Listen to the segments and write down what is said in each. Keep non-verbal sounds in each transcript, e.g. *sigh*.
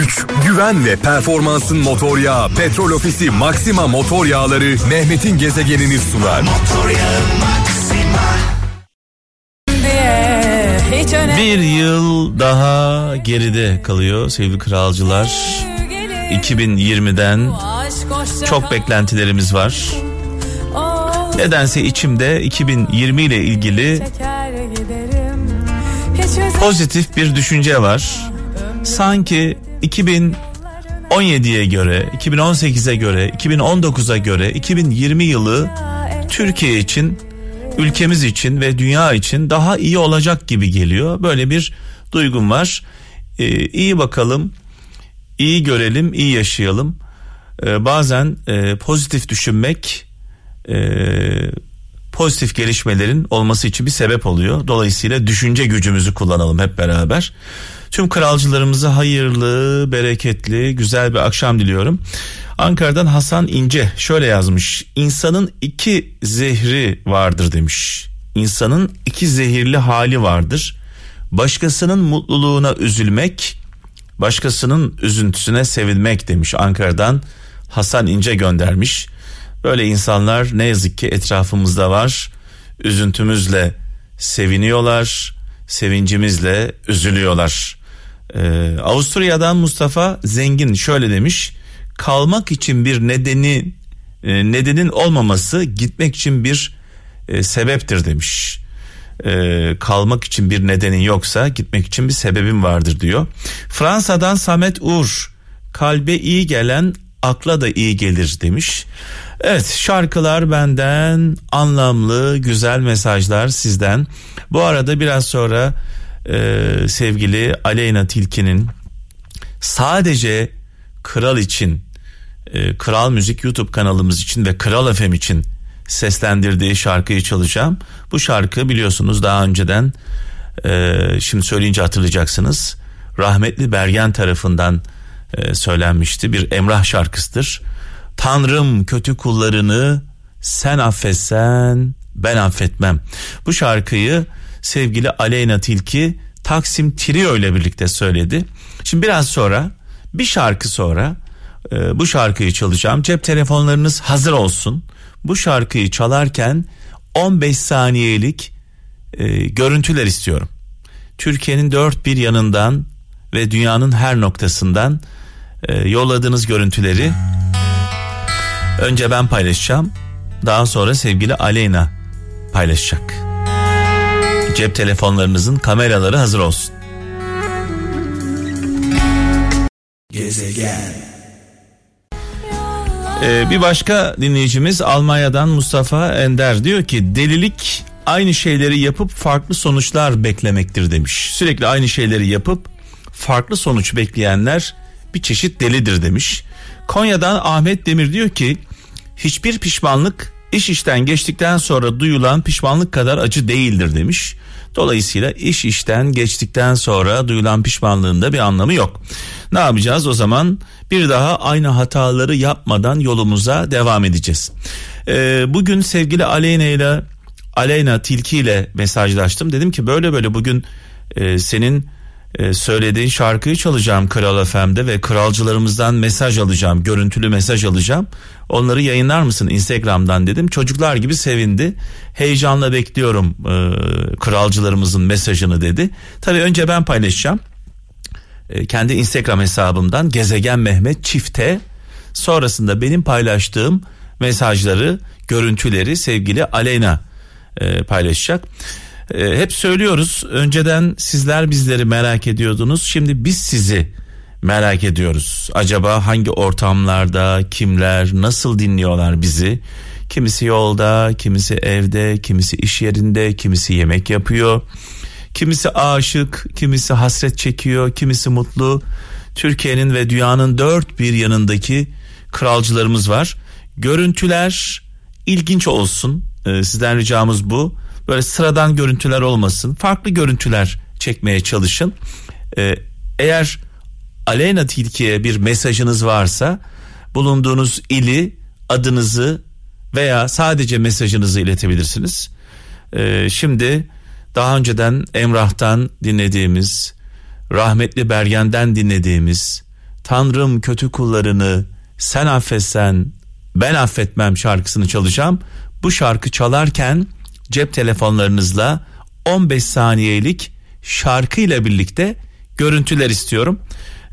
güç, güven ve performansın motor yağı Petrol Ofisi Maxima Motor Yağları Mehmet'in gezegenini sunar. Bir yıl daha geride kalıyor sevgili kralcılar. 2020'den çok beklentilerimiz var. Nedense içimde 2020 ile ilgili pozitif bir düşünce var. Sanki 2017'ye göre, 2018'e göre, 2019'a göre 2020 yılı Türkiye için, ülkemiz için ve dünya için daha iyi olacak gibi geliyor. Böyle bir duygum var. Ee, iyi bakalım, iyi görelim, iyi yaşayalım. Ee, bazen e, pozitif düşünmek e, pozitif gelişmelerin olması için bir sebep oluyor. Dolayısıyla düşünce gücümüzü kullanalım hep beraber. Tüm kralcılarımıza hayırlı, bereketli, güzel bir akşam diliyorum. Ankara'dan Hasan İnce şöyle yazmış. İnsanın iki zehri vardır demiş. İnsanın iki zehirli hali vardır. Başkasının mutluluğuna üzülmek, başkasının üzüntüsüne sevinmek demiş Ankara'dan Hasan İnce göndermiş. Böyle insanlar ne yazık ki etrafımızda var. Üzüntümüzle seviniyorlar, sevincimizle üzülüyorlar. Ee, Avusturya'dan Mustafa Zengin şöyle demiş. Kalmak için bir nedeni e, nedenin olmaması gitmek için bir e, sebeptir demiş. Ee, kalmak için bir nedenin yoksa gitmek için bir sebebin vardır diyor. Fransa'dan Samet Uğur kalbe iyi gelen akla da iyi gelir demiş. Evet şarkılar benden anlamlı güzel mesajlar sizden. Bu arada biraz sonra e, sevgili Aleyna Tilki'nin sadece Kral için e, Kral Müzik YouTube kanalımız için ve Kral FM için seslendirdiği şarkıyı çalacağım. Bu şarkı biliyorsunuz daha önceden e, şimdi söyleyince hatırlayacaksınız. Rahmetli Bergen tarafından e, söylenmişti bir Emrah şarkısıdır. Tanrım kötü kullarını sen affetsen ben affetmem. Bu şarkıyı sevgili Aleyna Tilki Taksim Trio ile birlikte söyledi. Şimdi biraz sonra bir şarkı sonra e, bu şarkıyı çalacağım. Cep telefonlarınız hazır olsun. Bu şarkıyı çalarken 15 saniyelik e, görüntüler istiyorum. Türkiye'nin dört bir yanından ve dünyanın her noktasından e, yolladığınız görüntüleri önce ben paylaşacağım. Daha sonra sevgili Aleyna paylaşacak. Cep telefonlarınızın kameraları hazır olsun. Gezegen. Ee, bir başka dinleyicimiz Almanya'dan Mustafa Ender diyor ki delilik aynı şeyleri yapıp farklı sonuçlar beklemektir demiş. Sürekli aynı şeyleri yapıp farklı sonuç bekleyenler bir çeşit delidir demiş. Konya'dan Ahmet Demir diyor ki hiçbir pişmanlık iş işten geçtikten sonra duyulan pişmanlık kadar acı değildir demiş. Dolayısıyla iş işten geçtikten sonra duyulan pişmanlığın da bir anlamı yok. Ne yapacağız o zaman? Bir daha aynı hataları yapmadan yolumuza devam edeceğiz. Ee, bugün sevgili Aleyna ile Aleyna Tilki ile mesajlaştım. Dedim ki böyle böyle bugün e, senin e, söylediğin şarkıyı çalacağım Kral FM'de ve kralcılarımızdan mesaj alacağım, görüntülü mesaj alacağım. Onları yayınlar mısın Instagram'dan dedim. Çocuklar gibi sevindi. Heyecanla bekliyorum e, kralcılarımızın mesajını dedi. Tabii önce ben paylaşacağım. E, kendi Instagram hesabımdan Gezegen Mehmet Çifte. Sonrasında benim paylaştığım mesajları, görüntüleri sevgili Aleyna e, paylaşacak. E, hep söylüyoruz önceden sizler bizleri merak ediyordunuz şimdi biz sizi merak ediyoruz. Acaba hangi ortamlarda kimler nasıl dinliyorlar bizi? Kimisi yolda, kimisi evde, kimisi iş yerinde, kimisi yemek yapıyor. Kimisi aşık, kimisi hasret çekiyor, kimisi mutlu. Türkiye'nin ve dünyanın dört bir yanındaki kralcılarımız var. Görüntüler ilginç olsun. Ee, sizden ricamız bu böyle sıradan görüntüler olmasın. Farklı görüntüler çekmeye çalışın. Ee, eğer Aleyna Tilki'ye bir mesajınız varsa bulunduğunuz ili, adınızı veya sadece mesajınızı iletebilirsiniz. Ee, şimdi daha önceden Emrah'tan dinlediğimiz, rahmetli Bergen'den dinlediğimiz Tanrım kötü kullarını sen affetsen ben affetmem şarkısını çalacağım. Bu şarkı çalarken cep telefonlarınızla 15 saniyelik şarkı ile birlikte görüntüler istiyorum.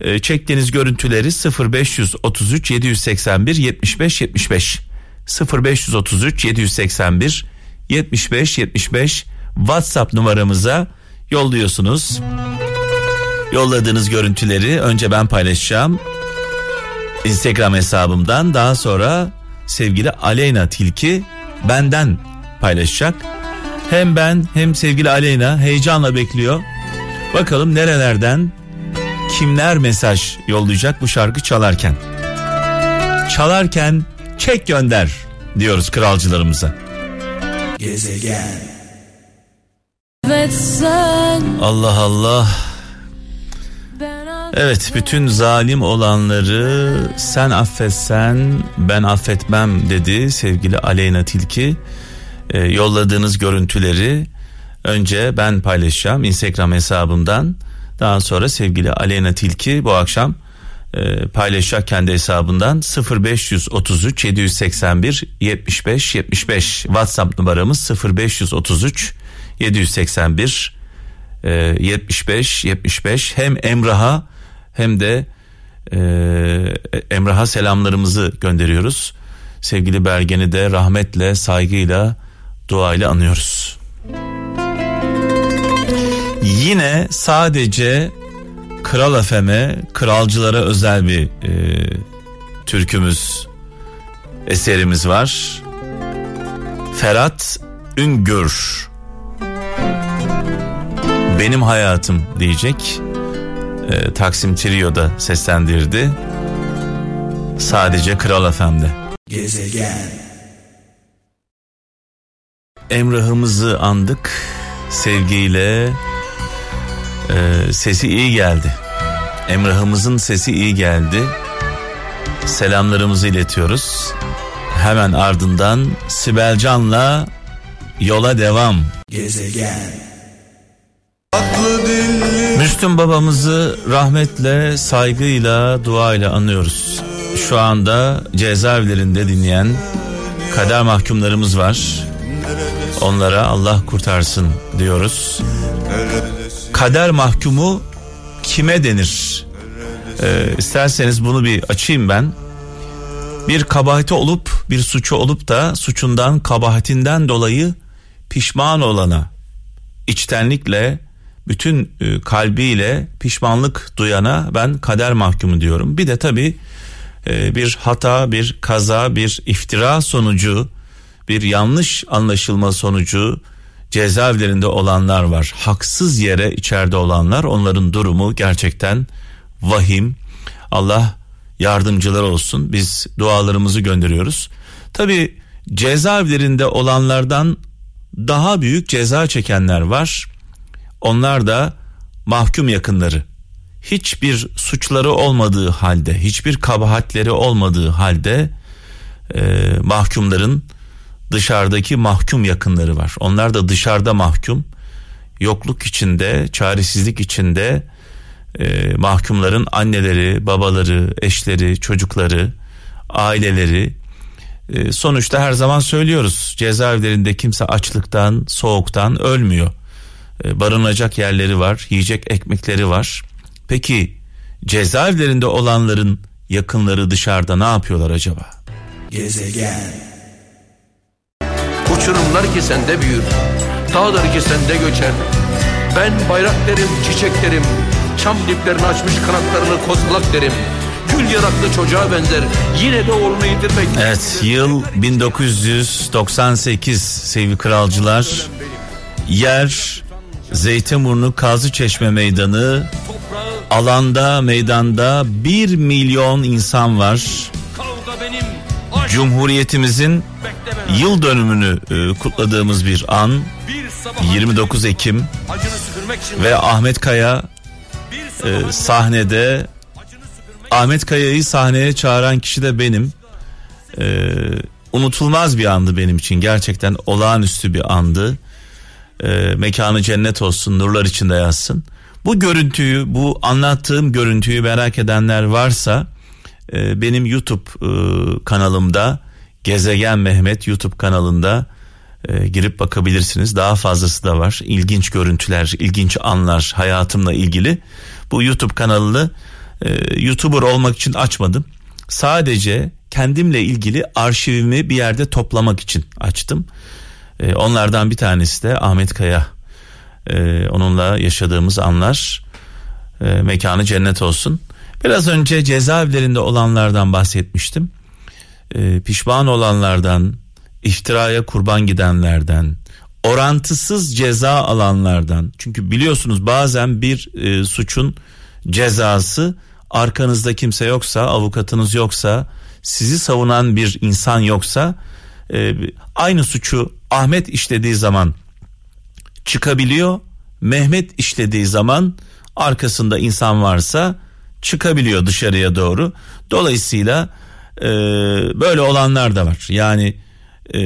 Ee, çektiğiniz görüntüleri 0533 781 75 75 0533 781 75 75 WhatsApp numaramıza yolluyorsunuz. Yolladığınız görüntüleri önce ben paylaşacağım. Instagram hesabımdan daha sonra sevgili Aleyna Tilki benden paylaşacak. Hem ben hem sevgili Aleyna heyecanla bekliyor. Bakalım nerelerden kimler mesaj yollayacak bu şarkı çalarken. Çalarken çek gönder diyoruz kralcılarımıza. Gezegen. Allah Allah. Evet bütün zalim olanları sen affetsen ben affetmem dedi sevgili Aleyna Tilki. Ee, yolladığınız görüntüleri önce ben paylaşacağım Instagram hesabımdan. Daha sonra sevgili Aleyna Tilki bu akşam e, paylaşacak kendi hesabından 0533 781 75 75 WhatsApp numaramız 0533 781 e, 75 75 hem Emrah'a hem de e, Emrah'a selamlarımızı gönderiyoruz. Sevgili Bergen'i de rahmetle, saygıyla, duayla anıyoruz. Yine sadece Kral Efem'e, kralcılara özel bir e, türkümüz, eserimiz var. Ferhat Üngür. Benim hayatım diyecek. E, Taksim Trio'da seslendirdi. Sadece Kral Efem'de. Gezegen. Emrah'ımızı andık sevgiyle e, sesi iyi geldi. Emrah'ımızın sesi iyi geldi. Selamlarımızı iletiyoruz. Hemen ardından Sibel Can'la yola devam. Gezegen. Müslüm babamızı rahmetle, saygıyla, duayla anıyoruz. Şu anda cezaevlerinde dinleyen kader mahkumlarımız var. Onlara Allah kurtarsın diyoruz. Kader mahkumu kime denir? Ee, isterseniz bunu bir açayım ben. Bir kabahati olup bir suçu olup da suçundan kabahatinden dolayı pişman olana içtenlikle bütün e, kalbiyle pişmanlık duyana ben kader mahkumu diyorum. Bir de tabii e, bir hata, bir kaza, bir iftira sonucu, bir yanlış anlaşılma sonucu cezaevlerinde olanlar var. Haksız yere içeride olanlar onların durumu gerçekten vahim. Allah yardımcılar olsun. Biz dualarımızı gönderiyoruz. Tabi cezaevlerinde olanlardan daha büyük ceza çekenler var. Onlar da mahkum yakınları. Hiçbir suçları olmadığı halde, hiçbir kabahatleri olmadığı halde e, mahkumların dışarıdaki mahkum yakınları var. Onlar da dışarıda mahkum. Yokluk içinde, çaresizlik içinde e, mahkumların anneleri, babaları, eşleri, çocukları, aileleri e, sonuçta her zaman söylüyoruz cezaevlerinde kimse açlıktan, soğuktan ölmüyor. E, barınacak yerleri var, yiyecek ekmekleri var. Peki cezaevlerinde olanların yakınları dışarıda ne yapıyorlar acaba? Gezegen Uçurumlar ki sende büyür Dağlar ki sende göçer. Ben bayrak derim çiçek derim Çam diplerini açmış kanatlarını kozalak derim. Gül yanaklı çocuğa benzer Yine de oğlunu yitirmek. Evet yıl 1998 sevgili kralcılar. Yer Zeytinburnu Kazı Çeşme Meydanı. Alanda meydanda 1 milyon insan var. Cumhuriyetimizin yıl dönümünü e, kutladığımız bir an 29 Ekim ve Ahmet Kaya e, sahnede Ahmet Kaya'yı sahneye çağıran kişi de benim. E, unutulmaz bir andı benim için gerçekten olağanüstü bir andı. E, mekanı cennet olsun nurlar içinde yazsın. Bu görüntüyü, bu anlattığım görüntüyü merak edenler varsa e, benim YouTube e, kanalımda Gezegen Mehmet YouTube kanalında e, girip bakabilirsiniz. Daha fazlası da var. İlginç görüntüler, ilginç anlar hayatımla ilgili. Bu YouTube kanalını e, YouTuber olmak için açmadım. Sadece kendimle ilgili arşivimi bir yerde toplamak için açtım. E, onlardan bir tanesi de Ahmet Kaya. E, onunla yaşadığımız anlar. E, mekanı cennet olsun. Biraz önce cezaevlerinde olanlardan bahsetmiştim. E, pişman olanlardan, iftiraya kurban gidenlerden, orantısız ceza alanlardan. Çünkü biliyorsunuz bazen bir e, suçun cezası arkanızda kimse yoksa, avukatınız yoksa, sizi savunan bir insan yoksa e, aynı suçu Ahmet işlediği zaman çıkabiliyor. Mehmet işlediği zaman arkasında insan varsa çıkabiliyor dışarıya doğru. Dolayısıyla e, böyle olanlar da var. Yani e,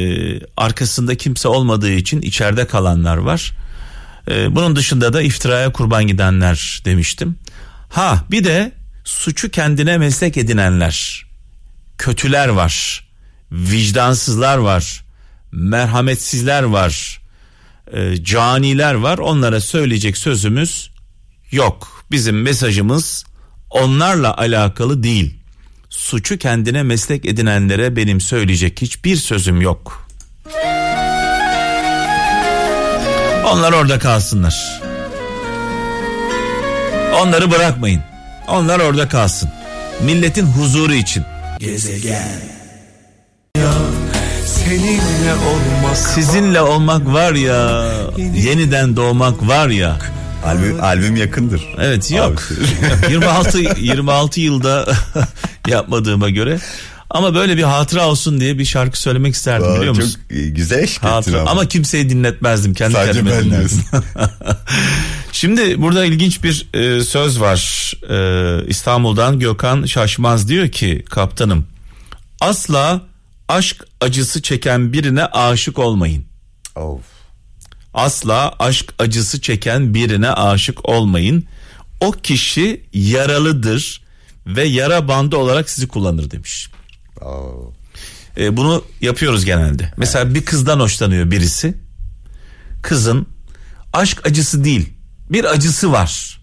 arkasında kimse olmadığı için içeride kalanlar var. E, bunun dışında da iftiraya kurban gidenler demiştim. Ha bir de suçu kendine meslek edinenler, kötüler var, vicdansızlar var, merhametsizler var, e, caniler var. Onlara söyleyecek sözümüz yok. Bizim mesajımız onlarla alakalı değil. Suçu kendine meslek edinenlere benim söyleyecek hiçbir sözüm yok. Onlar orada kalsınlar. Onları bırakmayın. Onlar orada kalsın. Milletin huzuru için. Gezegen. Seninle olmak Sizinle olmak var ya, yeniden doğmak var ya. Albüm, albüm yakındır. Evet yok. Abi. 26 26 yılda *laughs* yapmadığıma göre ama böyle bir hatıra olsun diye bir şarkı söylemek isterdim Aa, biliyor çok musun? e, güzel ettin Hatıra. ama. Ama kimseyi dinletmezdim. Kendi Sadece ben dinlerdim. *laughs* Şimdi burada ilginç bir e, söz var. E, İstanbul'dan Gökhan Şaşmaz diyor ki kaptanım asla aşk acısı çeken birine aşık olmayın. Of. Asla aşk acısı çeken birine aşık olmayın. O kişi yaralıdır ve yara bandı olarak sizi kullanır demiş. Oo. E, bunu yapıyoruz genelde. Mesela bir kızdan hoşlanıyor birisi. Kızın aşk acısı değil, bir acısı var.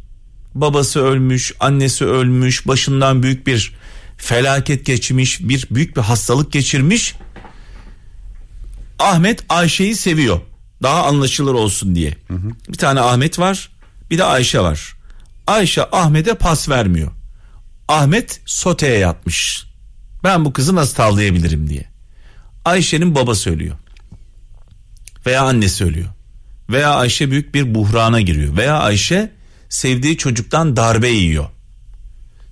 Babası ölmüş, annesi ölmüş, başından büyük bir felaket geçmiş, bir büyük bir hastalık geçirmiş. Ahmet Ayşe'yi seviyor. Daha anlaşılır olsun diye. Bir tane Ahmet var, bir de Ayşe var. Ayşe Ahmet'e pas vermiyor. Ahmet soteye yatmış. Ben bu kızı nasıl tavlayabilirim diye. Ayşe'nin baba söylüyor. Veya anne söylüyor. Veya Ayşe büyük bir buhrana giriyor. Veya Ayşe sevdiği çocuktan darbe yiyor.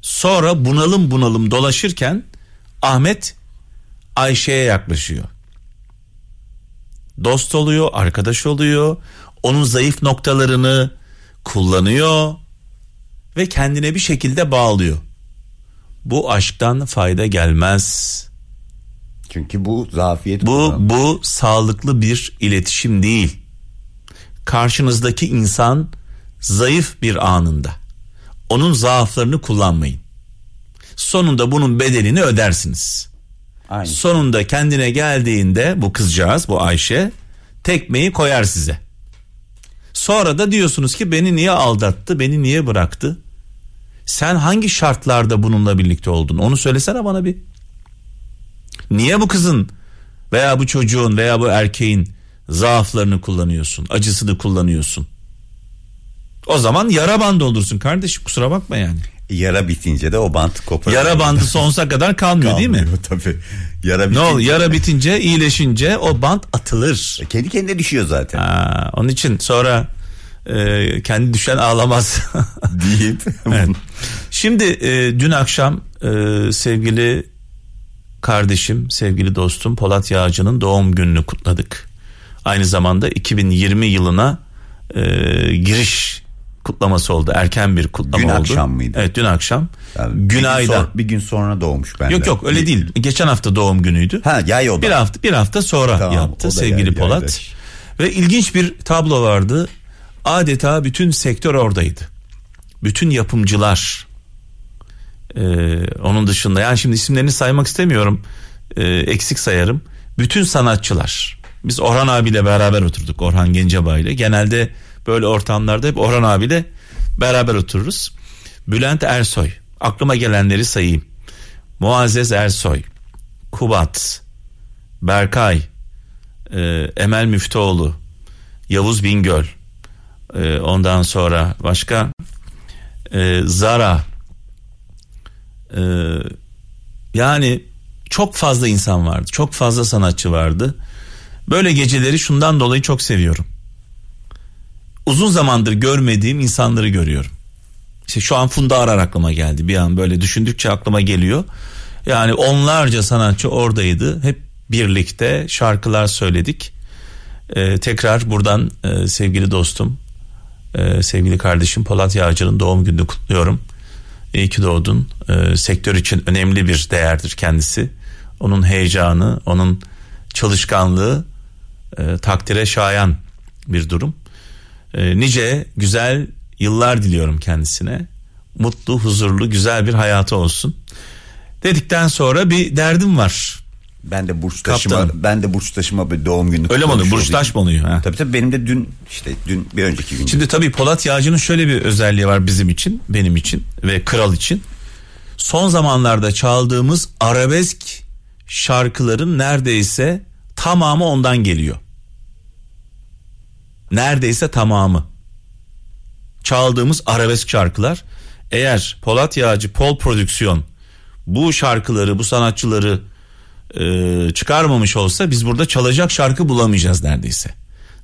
Sonra bunalım bunalım dolaşırken Ahmet Ayşe'ye yaklaşıyor. Dost oluyor, arkadaş oluyor. Onun zayıf noktalarını kullanıyor ve kendine bir şekilde bağlıyor. Bu aşktan fayda gelmez. Çünkü bu zafiyet. Bu kullanan. bu sağlıklı bir iletişim değil. Karşınızdaki insan zayıf bir anında. Onun zaaflarını kullanmayın. Sonunda bunun bedelini ödersiniz. Aynı. Sonunda kendine geldiğinde bu kızcağız, bu Ayşe tekmeyi koyar size. Sonra da diyorsunuz ki beni niye aldattı, beni niye bıraktı? Sen hangi şartlarda bununla birlikte oldun? Onu söylesene bana bir. Niye bu kızın veya bu çocuğun veya bu erkeğin zaaflarını kullanıyorsun, acısını kullanıyorsun? O zaman yara bandı olursun kardeşim kusura bakma yani. Yara bitince de o bantı kopar. Yara bandı sonsuza kadar kalmıyor değil mi? Kalmıyor Tabii. Yara Ne bitince. ol yara bitince iyileşince o bant atılır. Kendi kendine düşüyor zaten. Ha, onun için sonra e, kendi düşen ağlamaz. *laughs* Deyip. evet. Şimdi e, dün akşam e, sevgili kardeşim, sevgili dostum Polat Yağcı'nın doğum gününü kutladık. Aynı zamanda 2020 yılına e, giriş kutlaması oldu. Erken bir kutlama Dün oldu. akşam mıydı? Evet dün akşam. Yani bir gün Günayda. sonra- bir gün sonra doğmuş benden. Yok yok öyle değil. Geçen hafta doğum günüydü. Ha yay o da. Bir hafta bir hafta sonra Tamam, yaptı sevgili yay- Polat. yaydaş. Ve ilginç bir tablo vardı. Adeta bütün sektör oradaydı. bütün yapımcılar e, onun dışında yani şimdi isimlerini saymak istemiyorum e, eksik sayarım. Bütün sanatçılar biz Orhan abiyle beraber oturduk Orhan Gencebay ile. Genelde böyle ortamlarda hep Orhan abiyle beraber otururuz. Bülent Ersoy aklıma gelenleri sayayım. Muazzez Ersoy Kubat Berkay e, Emel Müftüoğlu Yavuz Bingöl e, ondan sonra başka? E, Zara. E, yani çok fazla insan vardı çok fazla sanatçı vardı. Böyle geceleri şundan dolayı çok seviyorum. Uzun zamandır görmediğim insanları görüyorum. İşte şu an Funda Arar aklıma geldi. Bir an böyle düşündükçe aklıma geliyor. Yani onlarca sanatçı oradaydı. Hep birlikte şarkılar söyledik. Ee, tekrar buradan e, sevgili dostum e, sevgili kardeşim Polat Yağcı'nın doğum gününü kutluyorum. İyi ki doğdun. E, sektör için önemli bir değerdir kendisi. Onun heyecanı, onun çalışkanlığı e, takdire şayan bir durum. E, nice güzel yıllar diliyorum kendisine. Mutlu, huzurlu, güzel bir hayatı olsun. Dedikten sonra bir derdim var. Ben de burç taşıma Kaptanım. ben de burç taşıma bir doğum günü Öyle mi kutlamış olayım. mı oluyor? Ha? Tabii tabii benim de dün işte dün bir önceki gün. Şimdi tabii Polat Yağcı'nın şöyle bir özelliği var bizim için, benim için ve kral için. Son zamanlarda çaldığımız arabesk şarkıların neredeyse tamamı ondan geliyor. Neredeyse tamamı. Çaldığımız arabesk şarkılar. Eğer Polat Yağcı Pol Prodüksiyon bu şarkıları, bu sanatçıları e, çıkarmamış olsa biz burada çalacak şarkı bulamayacağız neredeyse.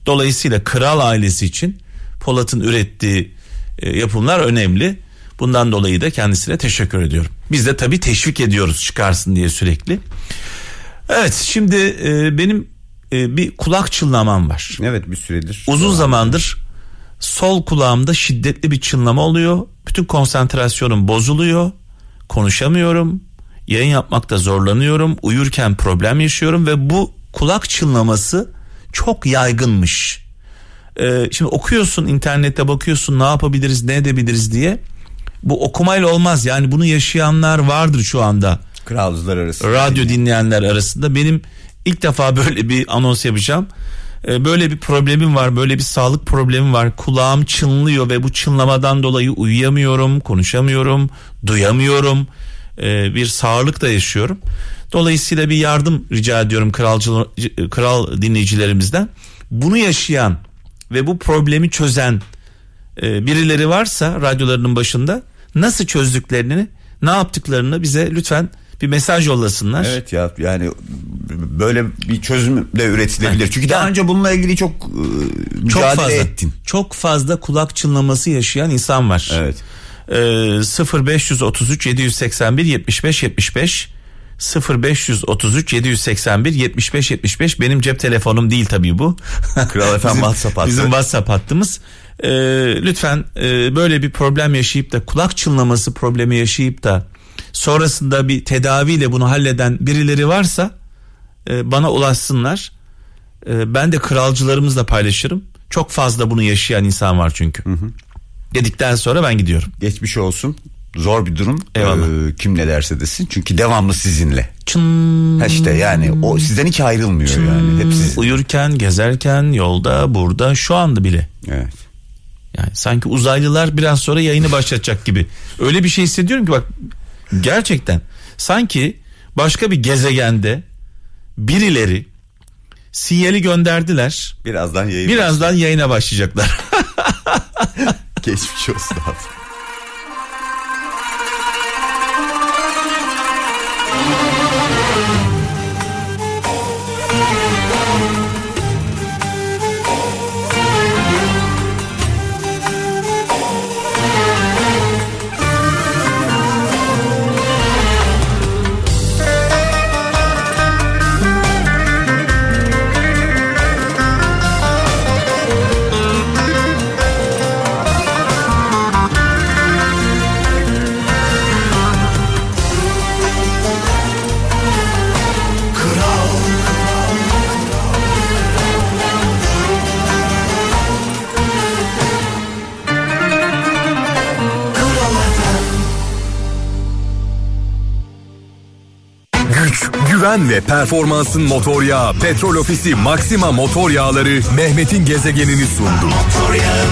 Dolayısıyla kral ailesi için Polat'ın ürettiği e, yapımlar önemli. Bundan dolayı da kendisine teşekkür ediyorum. Biz de tabii teşvik ediyoruz çıkarsın diye sürekli. Evet şimdi e, benim e, bir kulak çınlamam var. Evet bir süredir. Uzun zamandır sol kulağımda şiddetli bir çınlama oluyor. Bütün konsantrasyonum bozuluyor. Konuşamıyorum. Yayın yapmakta zorlanıyorum. Uyurken problem yaşıyorum ve bu kulak çınlaması çok yaygınmış. Ee, şimdi okuyorsun internette bakıyorsun ne yapabiliriz ne edebiliriz diye. Bu okumayla olmaz yani bunu yaşayanlar vardır şu anda Kralcılar arasında. radyo dinleyenler arasında benim ilk defa böyle bir anons yapacağım. Ee, Böyle bir problemim var, böyle bir sağlık problemim var. Kulağım çınlıyor ve bu çınlamadan dolayı uyuyamıyorum, konuşamıyorum, duyamıyorum. Ee, Bir sağlık da yaşıyorum. Dolayısıyla bir yardım rica ediyorum kralcı, kral dinleyicilerimizden. Bunu yaşayan ve bu problemi çözen e, birileri varsa radyolarının başında nasıl çözdüklerini, ne yaptıklarını bize lütfen bir mesaj yollasınlar. Evet ya yani böyle bir çözüm de üretilebilir. Çünkü daha önce bununla ilgili çok e, çok fazla ettin. çok fazla kulak çınlaması yaşayan insan var. Evet. Ee, 0533 781 75 75 0533 781 75 75 benim cep telefonum değil tabii bu. *laughs* Kral FM Bizim- WhatsApp hattı. Bizim WhatsApp hattımız. Ee, lütfen e, böyle bir problem yaşayıp da kulak çınlaması problemi yaşayıp da sonrasında bir tedaviyle bunu halleden birileri varsa e, bana ulaşsınlar. E, ben de kralcılarımızla paylaşırım. Çok fazla bunu yaşayan insan var çünkü. Dedikten sonra ben gidiyorum. Geçmiş olsun. Zor bir durum. Eyvallah. Ee, kim ne derse desin. Çünkü devamlı sizinle. Çın. Ha işte yani o sizden hiç ayrılmıyor yani. Hep sizin. Uyurken, gezerken, yolda, burada, şu anda bile. Evet. Yani sanki uzaylılar biraz sonra yayını başlatacak gibi. Öyle bir şey hissediyorum ki bak gerçekten sanki başka bir gezegende birileri sinyali gönderdiler. Birazdan yayın. Birazdan yayına başlayacaklar. *laughs* Geçmiş olsun abi. Güven ve performansın motor yağı Petrol Ofisi Maxima motor yağları Mehmet'in gezegenini sundu. Motor yağı